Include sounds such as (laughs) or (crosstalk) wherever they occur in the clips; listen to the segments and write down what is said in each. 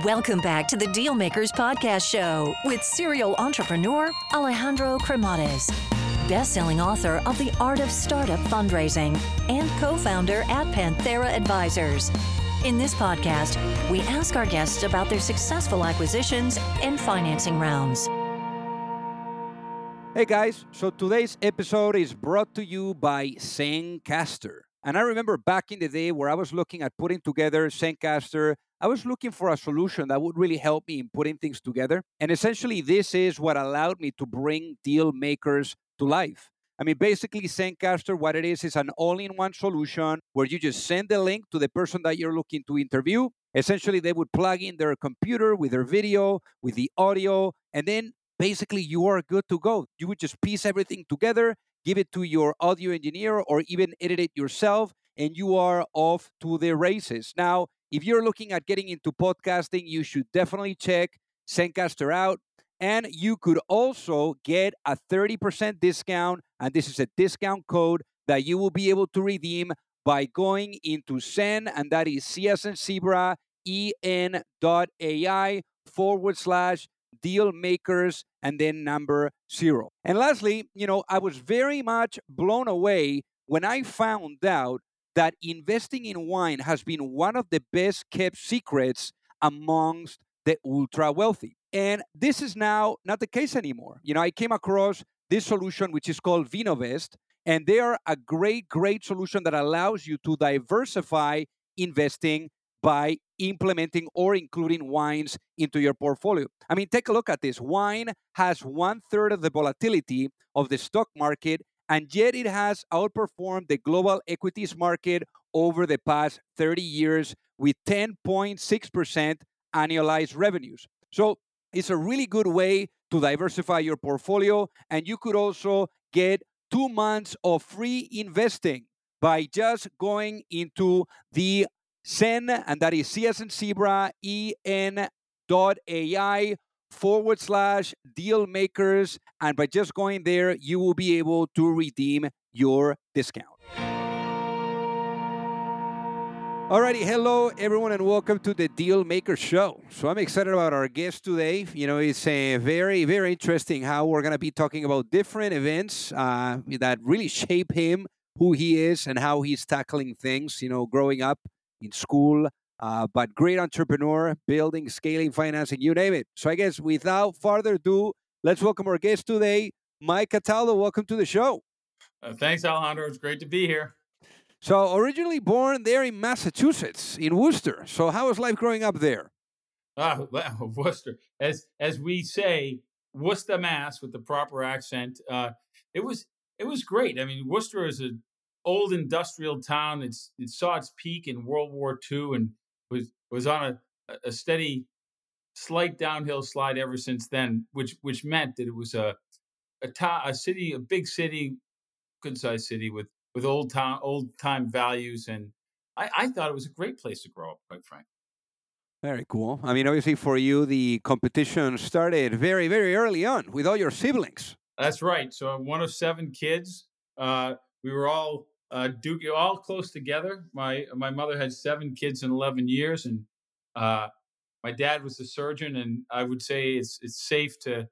Welcome back to the Dealmakers Podcast Show with serial entrepreneur Alejandro Cremades, best-selling author of The Art of Startup Fundraising and co-founder at Panthera Advisors. In this podcast, we ask our guests about their successful acquisitions and financing rounds. Hey guys, so today's episode is brought to you by Zencastr. And I remember back in the day where I was looking at putting together Zencastr, I was looking for a solution that would really help me in putting things together. And essentially, this is what allowed me to bring deal makers to life. I mean, basically, Zencastr, what it is, is an all in one solution where you just send the link to the person that you're looking to interview. Essentially, they would plug in their computer with their video, with the audio, and then basically you are good to go. You would just piece everything together, give it to your audio engineer, or even edit it yourself, and you are off to the races. Now, if you're looking at getting into podcasting, you should definitely check Zencastr out. And you could also get a 30% discount. And this is a discount code that you will be able to redeem by going into Zen, and that is CS and Zebra, en dot AI forward slash deal makers and then number zero. And lastly, you know, I was very much blown away when I found out that investing in wine has been one of the best kept secrets amongst the ultra wealthy. And this is now not the case anymore. You know, I came across this solution, which is called Vinovest, and they are a great, great solution that allows you to diversify investing by implementing or including wines into your portfolio. I mean, take a look at this. Wine has one third of the volatility of the stock market, and yet it has outperformed the global equities market over the past 30 years with 10.6% annualized revenues. So it's a really good way to diversify your portfolio, and you could also get two months of free investing by just going into the Zen, and that is CS and Zebra, AI forward slash deal makers. And by just going there, you will be able to redeem your discount. Alrighty, hello everyone, and welcome to the Deal Maker Show. So I'm excited about our guest today. You know, it's a very, very interesting how we're going to be talking about different events uh, that really shape him, who he is, and how he's tackling things. You know, growing up in school, uh, but great entrepreneur, building, scaling, financing, you name it. So I guess without further ado, let's welcome our guest today, Mike Cataldo. Welcome to the show. Uh, thanks, Alejandro. It's great to be here. So originally born there in Massachusetts, in Worcester. So how was life growing up there? Ah, (laughs) well, Worcester, as as we say, Worcester, Mass, with the proper accent. Uh, it was it was great. I mean, Worcester is an old industrial town. It's it saw its peak in World War II and was was on a, a steady, slight downhill slide ever since then. Which which meant that it was a a, ta- a city, a big city, good sized city with with old time old time values, and I, I thought it was a great place to grow up. Quite frankly. Very cool. I mean, obviously, for you, the competition started very, very early on with all your siblings. That's right. So I'm one of seven kids. Uh, we were all uh, Duke, all close together. My my mother had seven kids in eleven years, and uh, my dad was a surgeon. And I would say it's it's safe to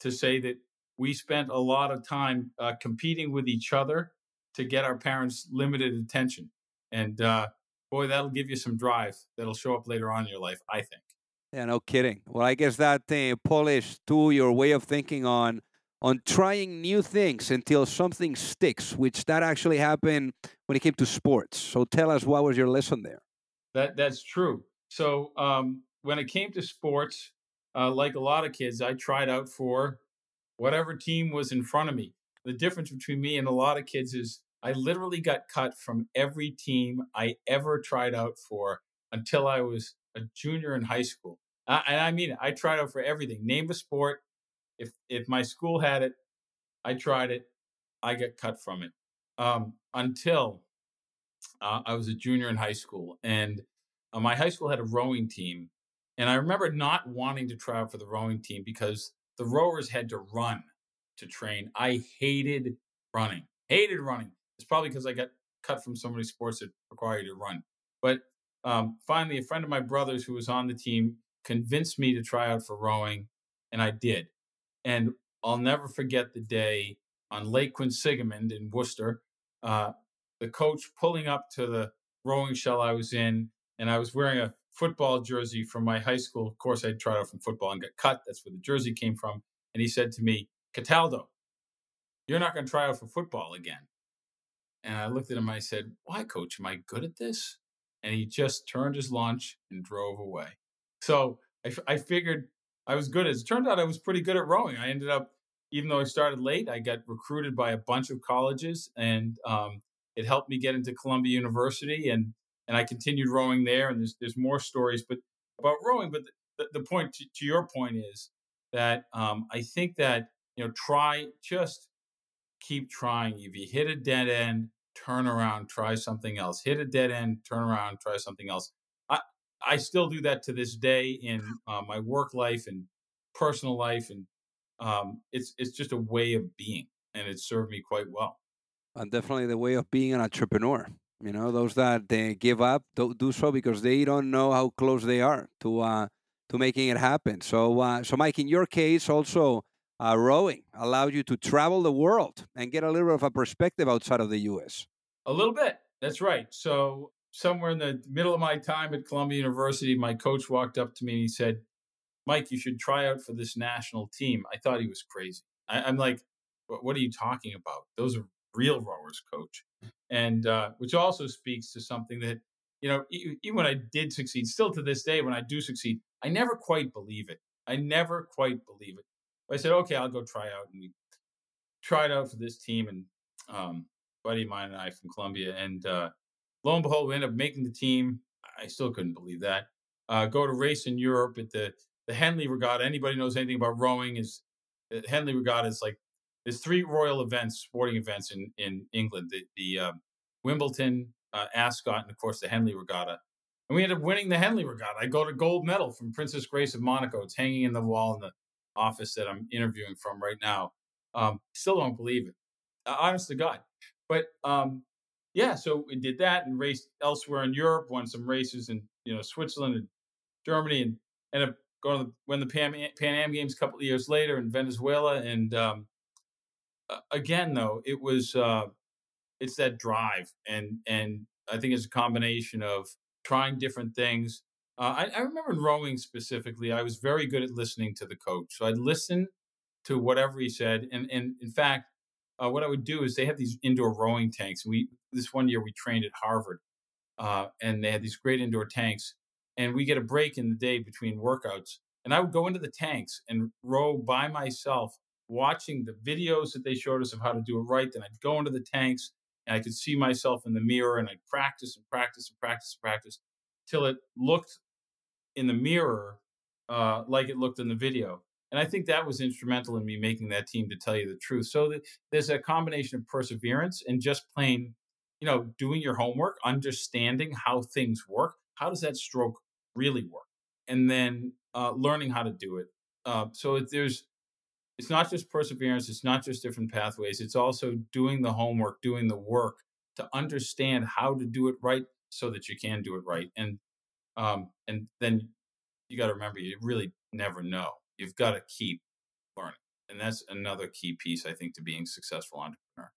to say that we spent a lot of time uh, competing with each other to get our parents' limited attention. And uh, boy, that'll give you some drive. That'll show up later on in your life, I think. Yeah, no kidding. Well, I guess that uh, polished to your way of thinking on on trying new things until something sticks, which that actually happened when it came to sports. So tell us what was your lesson there? That that's true. So um, when it came to sports, uh, like a lot of kids, I tried out for whatever team was in front of me. The difference between me and a lot of kids is I literally got cut from every team I ever tried out for until I was a junior in high school. Uh, and I mean, I tried out for everything. Name a sport, if if my school had it, I tried it. I get cut from it um, until uh, I was a junior in high school, and uh, my high school had a rowing team, and I remember not wanting to try out for the rowing team because the rowers had to run to train. I hated running, hated running. It's probably because I got cut from so many sports that require you to run. But um, finally, a friend of my brother's who was on the team convinced me to try out for rowing, and I did. And I'll never forget the day on Lake Quinsigamond in Worcester, uh, the coach pulling up to the rowing shell I was in, and I was wearing a football jersey from my high school. Of course, I'd tried out from football and got cut. That's where the jersey came from. And he said to me, Cataldo, you're not going to try out for football again. And I looked at him. I said, Why, coach? Am I good at this? And he just turned his lunch and drove away. So I, I figured I was good. It turned out, I was pretty good at rowing. I ended up, even though I started late, I got recruited by a bunch of colleges, and um, it helped me get into Columbia University. And and I continued rowing there. And there's there's more stories, but about rowing. But the, the point to, to, your point is that um, I think that you know try just keep trying. If you hit a dead end, turn around, try something else. Hit a dead end, turn around, try something else. I still do that to this day in (laughs) uh, my work life and personal life, and um, it's it's just a way of being, and it served me quite well. And definitely the way of being an entrepreneur. You know, those that they give up don't do so because they don't know how close they are to uh, to making it happen. So, uh, so Mike, in your case, also uh, rowing allowed you to travel the world and get a little bit of a perspective outside of the U.S. A little bit. That's right. So, somewhere in the middle of my time at Columbia University, my coach walked up to me and he said, "Mike, you should try out for this national team." I thought he was crazy. I, I'm like, "What are you talking about? Those are real rowers, coach." and uh, which also speaks to something that you know even when I did succeed, still to this day when I do succeed, I never quite believe it. I never quite believe it. But I said, okay, I'll go try out, and we tried out for this team, and um, buddy of mine and I from Columbia, and uh, lo and behold, we end up making the team. I still couldn't believe that. Uh, go to race in Europe at the the Henley Regatta. Anybody knows anything about rowing? Is uh, Henley Regatta is like there's three royal events, sporting events in in England: the the uh, Wimbledon, uh, Ascot, and of course the Henley Regatta. And we ended up winning the Henley Regatta. I got a gold medal from Princess Grace of Monaco. It's hanging in the wall in the office that I'm interviewing from right now. Um, still don't believe it, uh, honest to God. But um, yeah, so we did that and raced elsewhere in Europe. Won some races in you know Switzerland and Germany, and ended up going to win the Pan, Pan Am Games a couple of years later in Venezuela. And um, again, though, it was uh, it's that drive, and and I think it's a combination of trying different things. Uh, I, I remember in rowing specifically, I was very good at listening to the coach. So I'd listen to whatever he said, and and in fact, uh, what I would do is they have these indoor rowing tanks. We this one year we trained at Harvard, uh, and they had these great indoor tanks, and we get a break in the day between workouts, and I would go into the tanks and row by myself watching the videos that they showed us of how to do it right. Then I'd go into the tanks and I could see myself in the mirror and I'd practice and practice and practice and practice till it looked in the mirror uh, like it looked in the video. And I think that was instrumental in me making that team to tell you the truth. So there's a combination of perseverance and just plain, you know, doing your homework, understanding how things work. How does that stroke really work? And then uh, learning how to do it. Uh, so there's it's not just perseverance, it's not just different pathways, it's also doing the homework, doing the work to understand how to do it right so that you can do it right. And um, and then you got to remember you really never know. You've got to keep learning. And that's another key piece I think to being successful entrepreneur.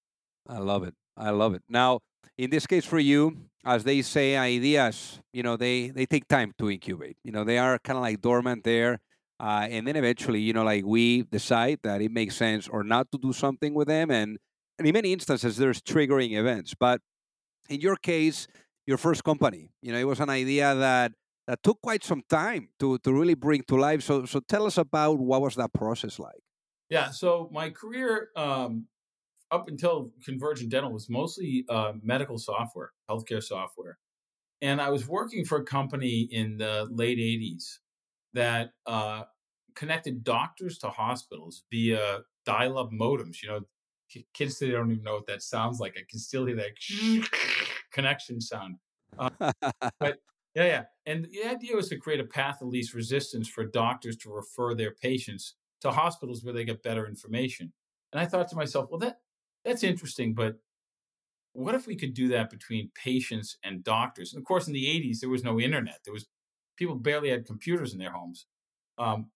I love it. I love it. Now, in this case for you, as they say, ideas, you know, they they take time to incubate. You know, they are kind of like dormant there uh, and then eventually, you know, like we decide that it makes sense or not to do something with them. And, and in many instances, there's triggering events. But in your case, your first company, you know, it was an idea that that took quite some time to to really bring to life. So so tell us about what was that process like. Yeah. So my career um, up until Convergent Dental was mostly uh, medical software, healthcare software, and I was working for a company in the late '80s that uh, connected doctors to hospitals via dial-up modems. You know, kids today don't even know what that sounds like. I can still hear that (laughs) connection sound. Uh, (laughs) but yeah, yeah. And the idea was to create a path of least resistance for doctors to refer their patients to hospitals where they get better information. And I thought to myself, well, that that's interesting, but what if we could do that between patients and doctors? And of course, in the 80s, there was no internet. There was people barely had computers in their homes. Um,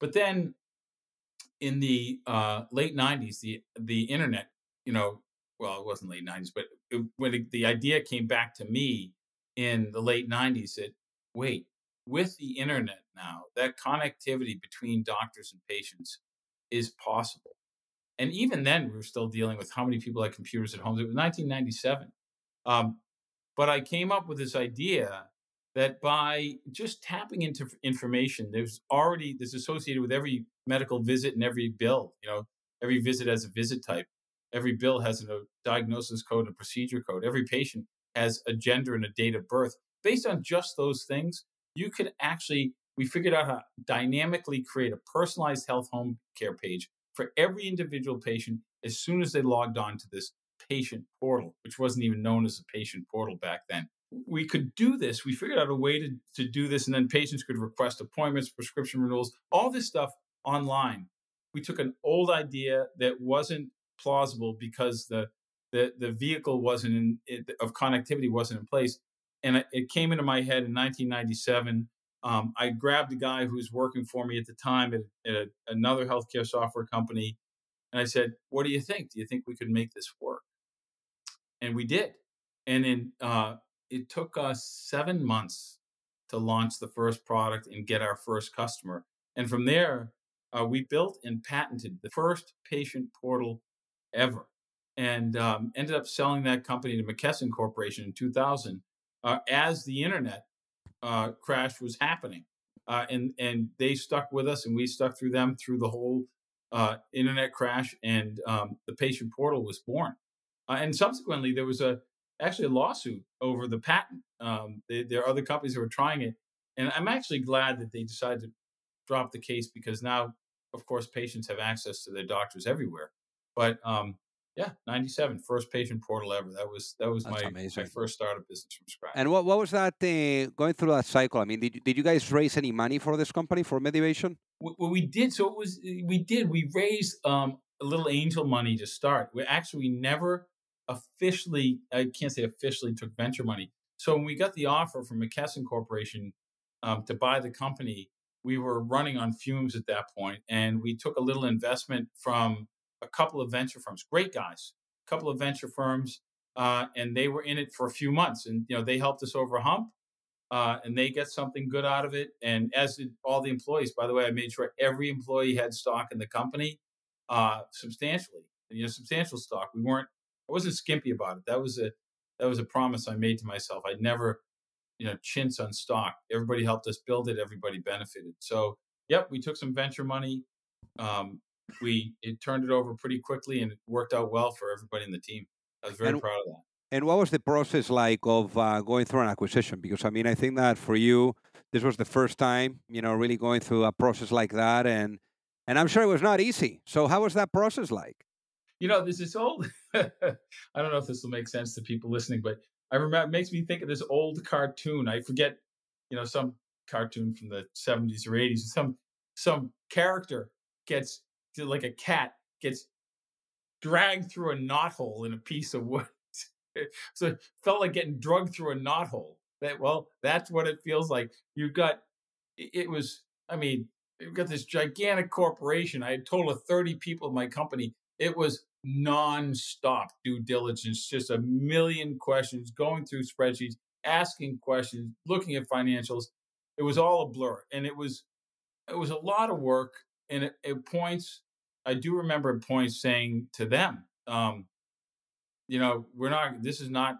but then in the uh, late 90s, the, the internet, you know, well, it wasn't late 90s, but it, when the idea came back to me in the late 90s that, wait, with the internet now, that connectivity between doctors and patients is possible. And even then, we were still dealing with how many people had computers at home. It was 1997. Um, but I came up with this idea that by just tapping into information, there's already this associated with every medical visit and every bill. You know, every visit has a visit type. Every bill has a diagnosis code and a procedure code. Every patient has a gender and a date of birth. Based on just those things, you could actually we figured out how to dynamically create a personalized health home care page for every individual patient as soon as they logged on to this patient portal, which wasn't even known as a patient portal back then. We could do this. We figured out a way to, to do this, and then patients could request appointments, prescription renewals, all this stuff online. We took an old idea that wasn't plausible because the the, the vehicle wasn't in it, of connectivity wasn't in place, and it, it came into my head in 1997 um, I grabbed a guy who was working for me at the time at, at another healthcare software company, and I said, "What do you think? Do you think we could make this work?" And we did. And in uh, it took us seven months to launch the first product and get our first customer. And from there, uh, we built and patented the first patient portal ever, and um, ended up selling that company to McKesson Corporation in 2000 uh, as the internet uh, crash was happening. Uh, and and they stuck with us, and we stuck through them through the whole uh, internet crash, and um, the patient portal was born. Uh, and subsequently, there was a actually a lawsuit over the patent. Um, they, there are other companies that were trying it, and I'm actually glad that they decided to drop the case because now, of course, patients have access to their doctors everywhere. But um, yeah, 97, first patient portal ever. That was that was my, my first startup business from scratch. And what, what was that uh, going through that cycle? I mean, did, did you guys raise any money for this company for Medivation? Well, we did. So it was we did. We raised um, a little angel money to start. We actually never officially, I can't say officially, took venture money. So when we got the offer from McKesson Corporation um, to buy the company, we were running on fumes at that point, and we took a little investment from a couple of venture firms, great guys, a couple of venture firms, uh, and they were in it for a few months, and you know they helped us over a hump, uh, and they get something good out of it. And as did all the employees. By the way, I made sure every employee had stock in the company, uh, substantially, you know, substantial stock. We weren't, I wasn't skimpy about it. That was a that was a promise I made to myself. I'd never, you know, chintz on stock. Everybody helped us build it. Everybody benefited. So, yep, we took some venture money. Um, we it turned it over pretty quickly and it worked out well for everybody in the team. I was very and, proud of that. And what was the process like of uh, going through an acquisition? Because I mean, I think that for you, this was the first time, you know, really going through a process like that, and and I'm sure it was not easy. So how was that process like? You know, there's this old. (laughs) I don't know if this will make sense to people listening, but I remember it makes me think of this old cartoon. I forget, you know, some cartoon from the 70s or 80s. Some some character gets like a cat gets dragged through a knothole in a piece of wood. (laughs) so it felt like getting drugged through a knothole. That well, that's what it feels like. You've got it was. I mean, you've got this gigantic corporation. I had a total of thirty people in my company. It was non-stop due diligence, just a million questions, going through spreadsheets, asking questions, looking at financials. It was all a blur, and it was it was a lot of work. And at, at points, I do remember at points saying to them, um, you know, we're not. This is not.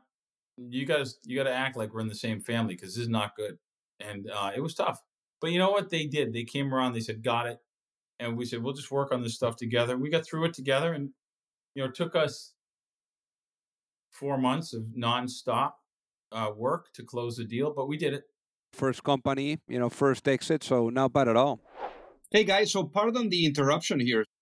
You guys, you got to act like we're in the same family because this is not good. And uh, it was tough. But you know what they did? They came around. They said, "Got it," and we said, "We'll just work on this stuff together." We got through it together, and you know, it took us four months of nonstop uh, work to close the deal, but we did it. First company, you know, first exit, so not bad at all. Hey guys, so pardon the interruption here.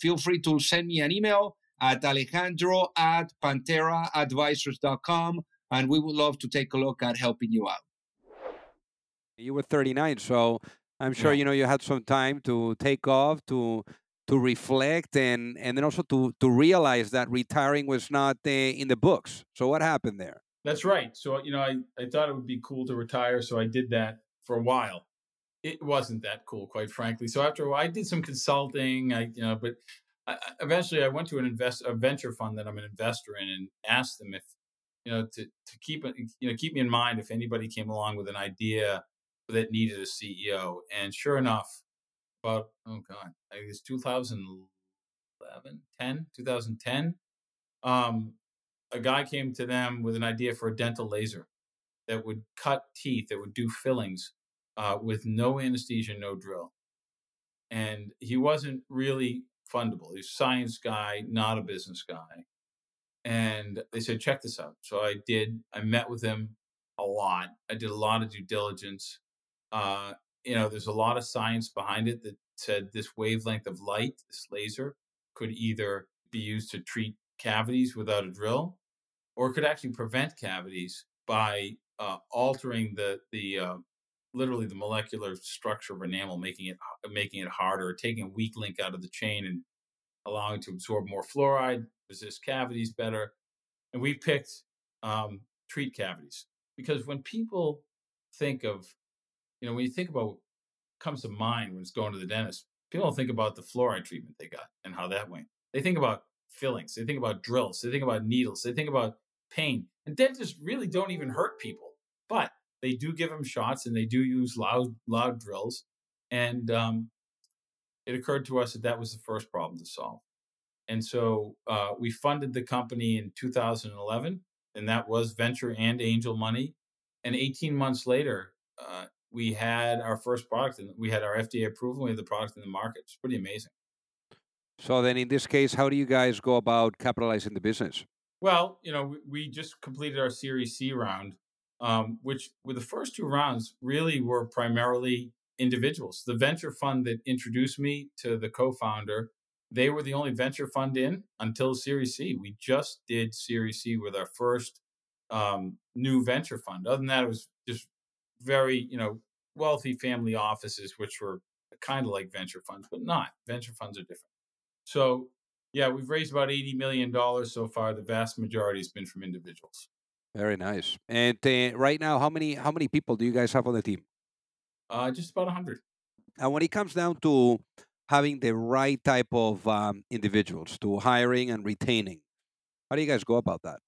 feel free to send me an email at alejandro at pantheraadvisors.com and we would love to take a look at helping you out. You were 39, so I'm sure yeah. you know you had some time to take off to to reflect and and then also to to realize that retiring was not uh, in the books. So what happened there? That's right. So you know, I I thought it would be cool to retire, so I did that for a while it wasn't that cool, quite frankly. So after a while, I did some consulting, I you know, but I, eventually I went to an invest a venture fund that I'm an investor in and asked them if you know to to keep you know keep me in mind if anybody came along with an idea that needed a CEO. And sure enough, about oh god, I it's 2011, 10, 2010. Um, a guy came to them with an idea for a dental laser that would cut teeth, that would do fillings uh, with no anesthesia, no drill. And he wasn't really fundable. He's a science guy, not a business guy. And they said, check this out. So I did. I met with him a lot. I did a lot of due diligence. Uh, you know, there's a lot of science behind it that said this wavelength of light, this laser, could either be used to treat cavities without a drill, or could actually prevent cavities by uh, altering the the uh, literally the molecular structure of enamel, making it making it harder, taking a weak link out of the chain and allowing to absorb more fluoride, resist cavities better. And we picked um, treat cavities because when people think of, you know, when you think about comes to mind when it's going to the dentist, people don't think about the fluoride treatment they got and how that went. They think about fillings, they think about drills, they think about needles, they think about pain. And dentists really don't even hurt people, but they do give them shots and they do use loud loud drills. And um, it occurred to us that that was the first problem to solve. And so uh, we funded the company in 2011, and that was venture and angel money. And 18 months later, uh, we had our first product, and we had our FDA approval. We had the product in the market. It's pretty amazing. So then, in this case, how do you guys go about capitalizing the business? Well, you know, we, we just completed our Series C round, um, which with the first two rounds really were primarily individuals. The venture fund that introduced me to the co-founder, they were the only venture fund in until Series C. We just did Series C with our first um, new venture fund. Other than that, it was just very, you know, wealthy family offices, which were kind of like venture funds, but not. Venture funds are different. So, yeah, we've raised about $80 million so far. The vast majority has been from individuals. Very nice. And uh, right now, how many how many people do you guys have on the team? Uh, just about hundred. And when it comes down to having the right type of um, individuals to hiring and retaining, how do you guys go about that?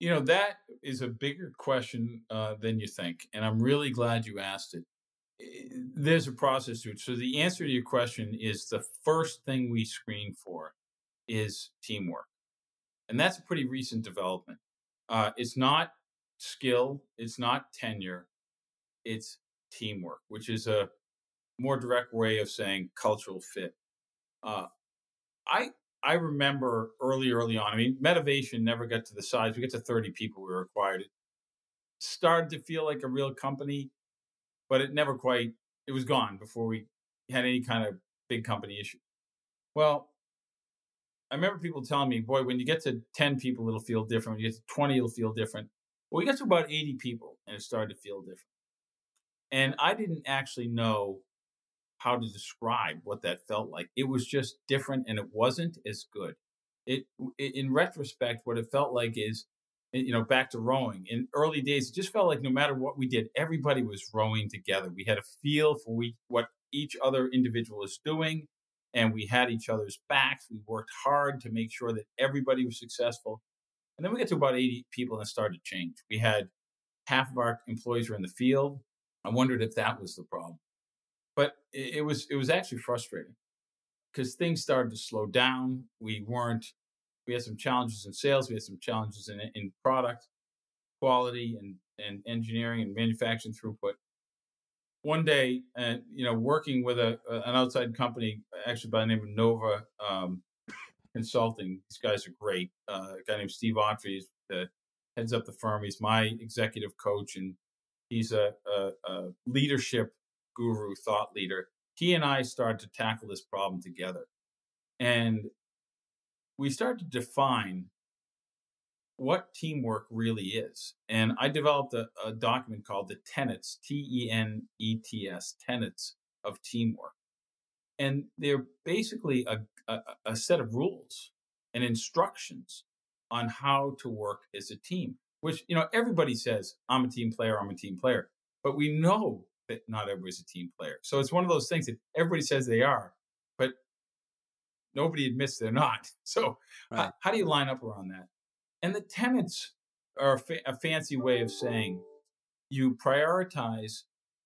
You know, that is a bigger question uh, than you think, and I'm really glad you asked it. There's a process to it. So the answer to your question is the first thing we screen for is teamwork, and that's a pretty recent development. Uh, it's not skill, it's not tenure, it's teamwork, which is a more direct way of saying cultural fit. Uh, I I remember early, early on. I mean, Medivation never got to the size. We get to 30 people. We required. It started to feel like a real company, but it never quite. It was gone before we had any kind of big company issue. Well, I remember people telling me, boy, when you get to 10 people, it'll feel different. When you get to 20, it'll feel different. Well, we got to about 80 people and it started to feel different. And I didn't actually know how to describe what that felt like. It was just different and it wasn't as good. It, in retrospect, what it felt like is, you know, back to rowing. In early days, it just felt like no matter what we did, everybody was rowing together. We had a feel for we, what each other individual is doing, and we had each other's backs. We worked hard to make sure that everybody was successful. And then we get to about 80 people and it started to change. We had half of our employees were in the field. I wondered if that was the problem. But it, it was it was actually frustrating because things started to slow down. We weren't we had some challenges in sales, we had some challenges in in product quality and and engineering and manufacturing throughput. One day, and you know, working with a, an outside company, actually by the name of Nova um, Consulting. These guys are great. Uh, a guy named Steve Autry the heads up the firm. He's my executive coach, and he's a, a, a leadership guru, thought leader. He and I started to tackle this problem together, and we started to define what teamwork really is. And I developed a, a document called the Tenets, T E N E T S, Tenets of Teamwork. And they're basically a, a, a, set of rules and instructions on how to work as a team, which, you know, everybody says, I'm a team player, I'm a team player. But we know that not everybody's a team player. So it's one of those things that everybody says they are, but nobody admits they're not. (laughs) So right. how, how, do you line up around that? And the tenets are a, fa- a fancy way of saying you prioritize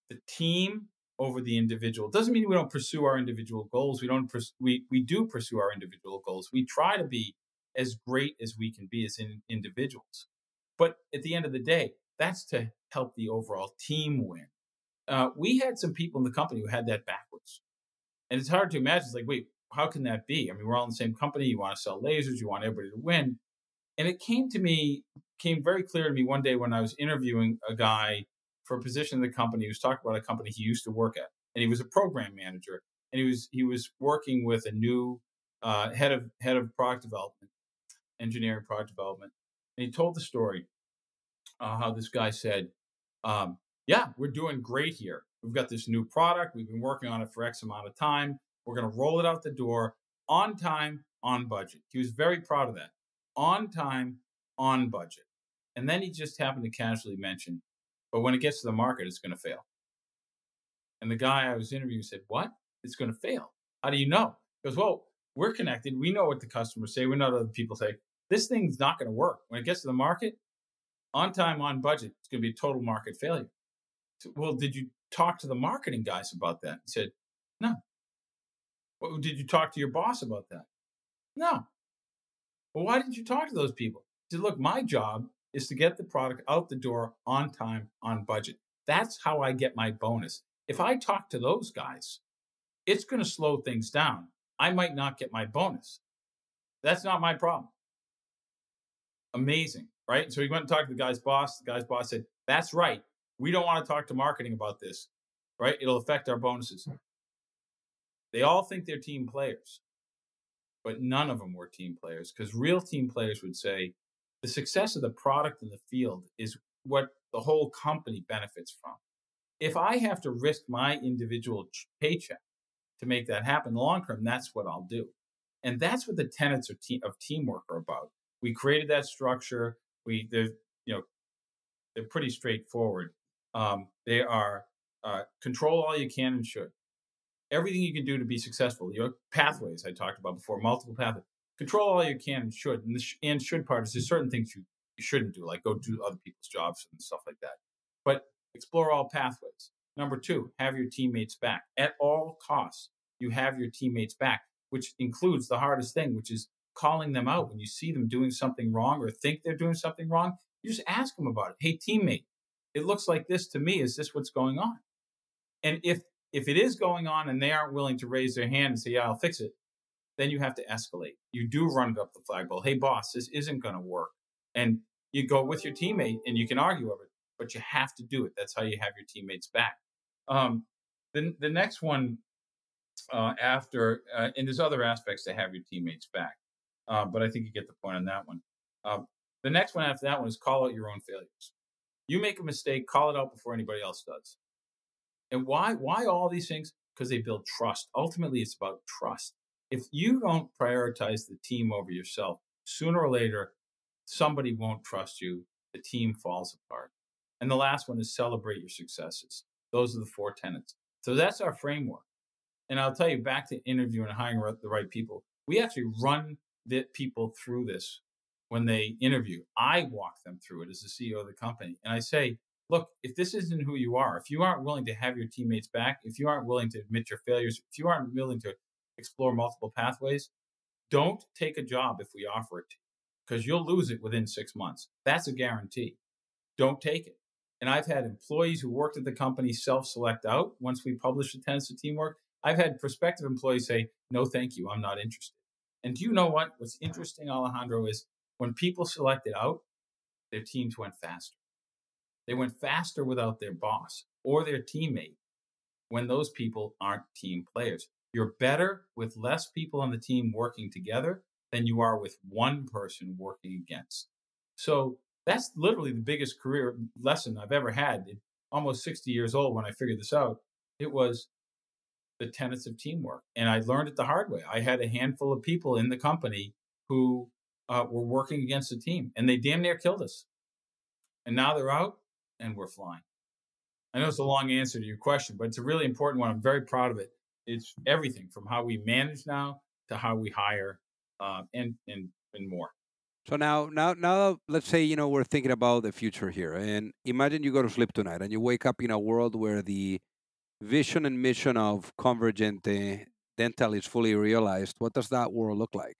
the team over the individual. It doesn't mean we don't pursue our individual goals. We don't. Pers- we we do pursue our individual goals. We try to be as great as we can be as in, individuals. But at the end of the day, that's to help the overall team win. Uh, we had some people in the company who had that backwards. And it's hard to imagine. It's like, wait, how can that be? I mean, we're all in the same company. You want to sell lasers, you want everybody to win. And it came to me, came very clear to me one day when I was interviewing a guy for a position in the company. He was talking about a company he used to work at, and he was a program manager, and he was he was working with a new uh, head of head of product development, engineering product development, and he told the story uh, how this guy said, um, "Yeah, we're doing great here. We've got this new product. We've been working on it for X amount of time. We're going to roll it out the door on time, on budget." He was very proud of that. On time, on budget. And then he just happened to casually mention, but when it gets to the market, it's going to fail. And the guy I was interviewing said, What? It's going to fail. How do you know? He goes, Well, we're connected. We know what the customers say. We know what other people say. This thing's not going to work. When it gets to the market, on time, on budget, it's going to be a total market failure. So, well, did you talk to the marketing guys about that? He said, No. Well, did you talk to your boss about that? No. Well, why didn't you talk to those people? He said, Look, my job is to get the product out the door on time, on budget. That's how I get my bonus. If I talk to those guys, it's going to slow things down. I might not get my bonus. That's not my problem. Amazing, right? So he went and talked to the guy's boss. The guy's boss said, That's right. We don't want to talk to marketing about this, right? It'll affect our bonuses. They all think they're team players, but none of them were team players because real team players would say, the success of the product in the field is what the whole company benefits from. If I have to risk my individual paycheck to make that happen long term, that's what I'll do. And that's what the tenets of, te- of teamwork are about. We created that structure. We, they're, you know, they're pretty straightforward. Um, they are uh, control all you can and should. Everything you can do to be successful. Your pathways I talked about before, multiple pathways control all you can and should. And the sh- and should part is there's certain things you, you shouldn't do, like go do other people's jobs and stuff like that. But explore all pathways. Number two, have your teammates back at all costs. You have your teammates back, which includes the hardest thing, which is calling them out when you see them doing something wrong or think they're doing something wrong. You just ask them about it. Hey, teammate, it looks like this to me. Is this what's going on? And if if it is going on and they aren't willing to raise their hand and say, "Yeah, I'll fix it," then you have to escalate. You do run it up the flagpole. Hey, boss, this isn't going to work. And you go with your teammate and you can argue over it, but you have to do it. That's how you have your teammates back. Um, the, the next one uh, after, uh, and there's other aspects to have your teammates back, uh, but I think you get the point on that one. Um, the next one after that one is call out your own failures. You make a mistake, call it out before anybody else does. And why? Why all these things? because they build trust. Ultimately, it's about trust. If you don't prioritize the team over yourself, sooner or later, somebody won't trust you. The team falls apart. And the last one is celebrate your successes. Those are the four tenets. So that's our framework. And I'll tell you back to interviewing and hiring the right people. We actually run the people through this when they interview. I walk them through it as the CEO of the company. And I say, look, if this isn't who you are, if you aren't willing to have your teammates back, if you aren't willing to admit your failures, if you aren't willing to explore multiple pathways, don't take a job if we offer it because you'll lose it within six months. That's a guarantee. Don't take it. And I've had employees who worked at the company self select out once we published the tenets of teamwork. I've had prospective employees say, no, thank you, I'm not interested. And do you know what? What's interesting, Alejandro, is when people selected out, their teams went faster. They went faster without their boss or their teammate when those people aren't team players. You're better with less people on the team working together than you are with one person working against. So that's literally the biggest career lesson I've ever had. Almost 60 years old when I figured this out, it was the tenets of teamwork. And I learned it the hard way. I had a handful of people in the company who uh, were working against the team and they damn near killed us. And now they're out and we're flying. I know it's a long answer to your question, but it's a really important one. I'm very proud of it. It's everything from how we manage now to how we hire uh, and, and, and more. So now, now, now, let's say you know we're thinking about the future here, and imagine you go to sleep tonight and you wake up in a world where the vision and mission of Convergent Dental is fully realized. What does that world look like?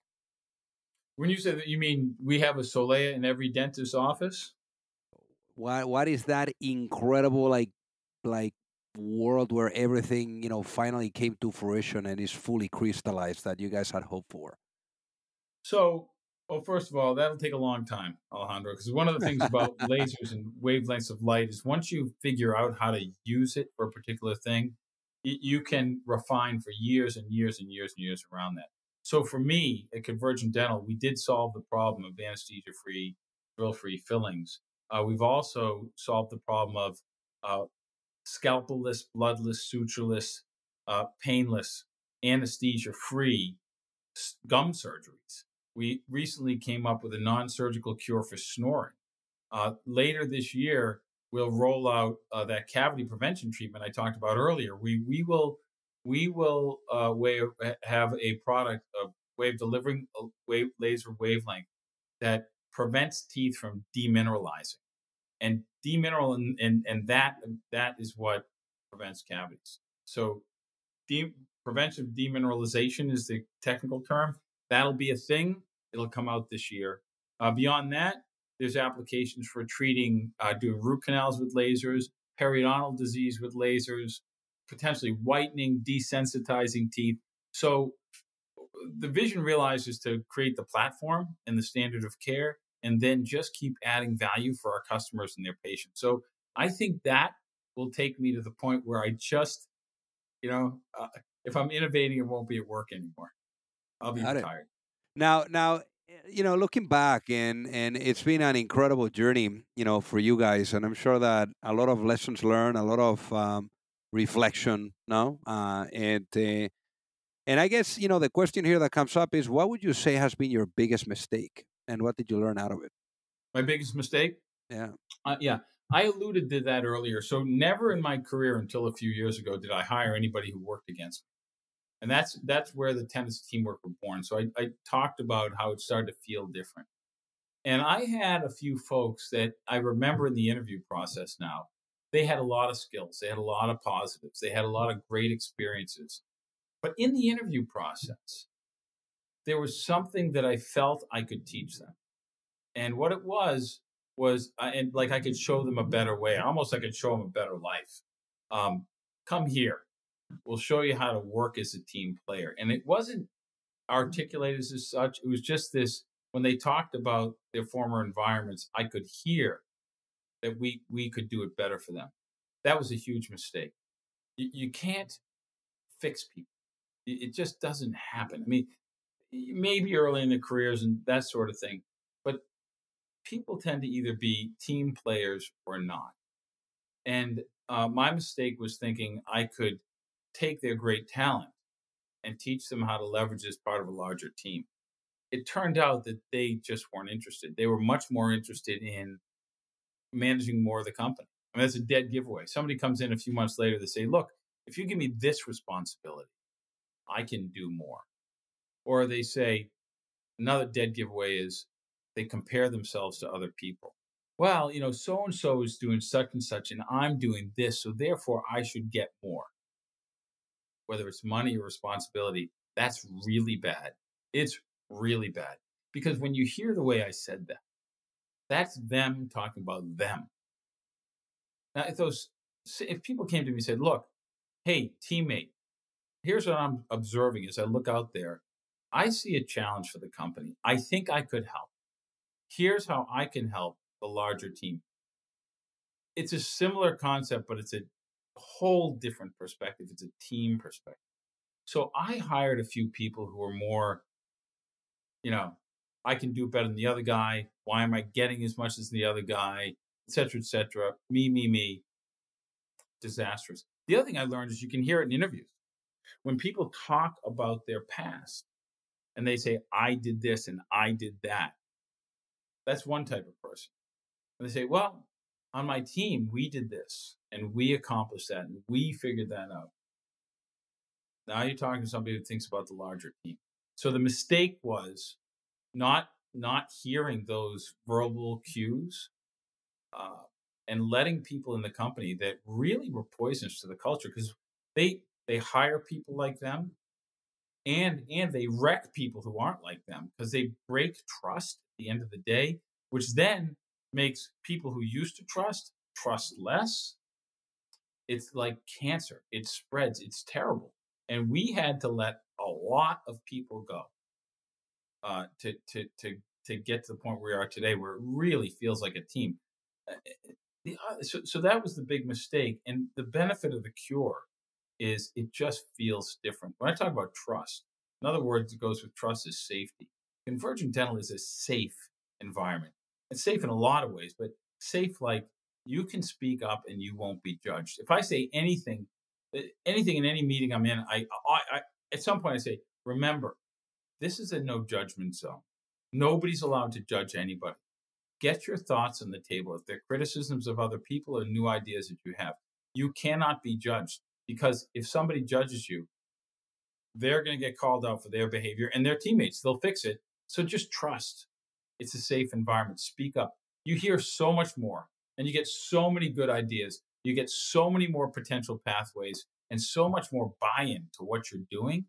When you say that, you mean we have a Solea in every dentist's office? What What is that incredible like like world where everything you know finally came to fruition and is fully crystallized that you guys had hoped for? So well, first of all, that'll take a long time, Alejandro, because one of the things about (laughs) lasers and wavelengths of light is once you figure out how to use it for a particular thing, you can refine for years and years and years and years around that. So for me at Convergent Dental, we did solve the problem of anesthesia free, drill free fillings. Uh, we've also solved the problem of uh, scalpelless, bloodless, sutureless, uh, painless, anesthesia free gum surgeries we recently came up with a non-surgical cure for snoring. Uh, later this year, we'll roll out uh, that cavity prevention treatment I talked about earlier. We we will we will uh, wave, have a product of wave delivering a wave laser wavelength that prevents teeth from demineralizing, and demineral and, and, and that that is what prevents cavities. So, de- prevention of demineralization is the technical term. That'll be a thing. It'll come out this year. Uh, beyond that, there's applications for treating, uh, doing root canals with lasers, periodontal disease with lasers, potentially whitening, desensitizing teeth. So the vision realizes to create the platform and the standard of care, and then just keep adding value for our customers and their patients. So I think that will take me to the point where I just, you know, uh, if I'm innovating, it won't be at work anymore. I'll be Got retired. It. Now, now, eh, you know, looking back, and and it's been an incredible journey, you know, for you guys, and I'm sure that a lot of lessons learned, a lot of um, reflection, no, uh, and uh, and I guess you know the question here that comes up is, what would you say has been your biggest mistake, and what did you learn out of it? My biggest mistake? Yeah, uh, yeah. I alluded to that earlier. So never in my career until a few years ago did I hire anybody who worked against me and that's that's where the tenets teamwork were born. So I, I talked about how it started to feel different, and I had a few folks that I remember in the interview process. Now they had a lot of skills, they had a lot of positives, they had a lot of great experiences, but in the interview process, there was something that I felt I could teach them, and what it was was, uh, and like I could show them a better way, almost I could show them a better life. Um, come here We'll show you how to work as a team player. And it wasn't articulated as such. It was just this when they talked about their former environments, I could hear that we we could do it better for them. That was a huge mistake. You, you can't fix people. It just doesn't happen. I mean, maybe early in their careers and that sort of thing, but people tend to either be team players or not. And uh, my mistake was thinking I could take their great talent and teach them how to leverage as part of a larger team. It turned out that they just weren't interested. They were much more interested in managing more of the company. I mean, that's a dead giveaway. Somebody comes in a few months later, they say, look, if you give me this responsibility, I can do more. Or they say, another dead giveaway is they compare themselves to other people. Well, you know, so and so is doing such and such, and I'm doing this, so therefore I should get more. Whether it's money or responsibility, that's really bad. It's really bad. Because when you hear the way I said that, that's them talking about them. Now, if those, if people came to me and said, "Look, hey, teammate, here's what I'm observing as I look out there. I see a challenge for the company. I think I could help. Here's how I can help the larger team." It's a similar concept, but it's a whole different perspective. It's a team perspective. So I hired a few people who were more, you know, I can do better than the other guy. Why am I getting as much as the other guy? Etc. Etc. Me, me, me. Disastrous. The other thing I learned is you can hear it in interviews. When people talk about their past and they say, I did this and I did that, that's one type of person. And they say, Well, on my team, we did this and we accomplished that and we figured that out. Now you're talking to somebody who thinks about the larger team. So the mistake was not not hearing those verbal cues uh, and letting people in the company that really were poisonous to the culture because they they hire people like them and and they wreck people who aren't like them because they break trust at the end of the day which then makes people who used to trust trust less. It's like cancer. It spreads. It's terrible. And we had to let a lot of people go uh, to to to to get to the point where we are today, where it really feels like a team. Uh, uh, the, uh, so, so that was the big mistake, and the benefit of the cure is it just feels different. When I talk about trust, in other words, it goes with trust is safety. Convergent Dental is a safe environment. It's safe in a lot of ways, but safe like you can speak up and you won't be judged. If I say anything, eh, anything in any meeting I'm in, I, I, I at some point I say, remember, this is a no judgment zone. Nobody's allowed to judge anybody. Get your thoughts on the table. If they're criticisms of other people or new ideas that you have, you cannot be judged because if somebody judges you, they're going to get called out for their behavior and their teammates. They'll fix it. So just trust. It's a safe environment. Speak up. You hear so much more and you get so many good ideas. You get so many more potential pathways and so much more buy in to what you're doing.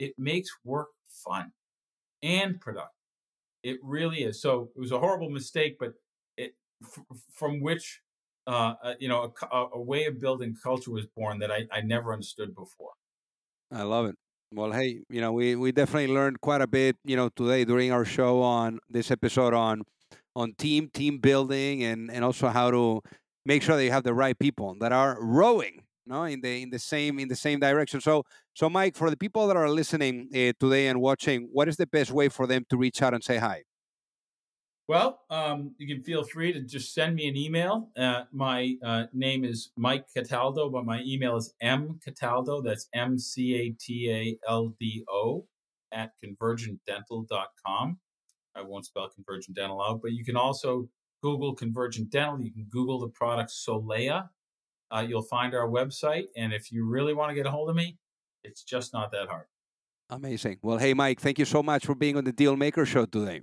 It makes work fun and productive. It really is. So it was a horrible mistake, but it f- from which uh, uh, you know a, a, way of building culture was born that I, I never understood before. I love it. Well, hey, you know, we, we definitely learned quite a bit, you know, today during our show on this episode on on team team building and and also how to make sure that you have the right people that are rowing no in the in the same in the same direction so so mike for the people that are listening uh, today and watching what is the best way for them to reach out and say hi well um, you can feel free to just send me an email uh, my uh, name is mike cataldo but my email is mcataldo, cataldo that's m-c-a-t-a-l-d-o at convergentdental.com i won't spell convergent dental out but you can also google convergent dental you can google the product solea uh, you'll find our website. And if you really want to get a hold of me, it's just not that hard. Amazing. Well, hey, Mike, thank you so much for being on the Deal Maker Show today.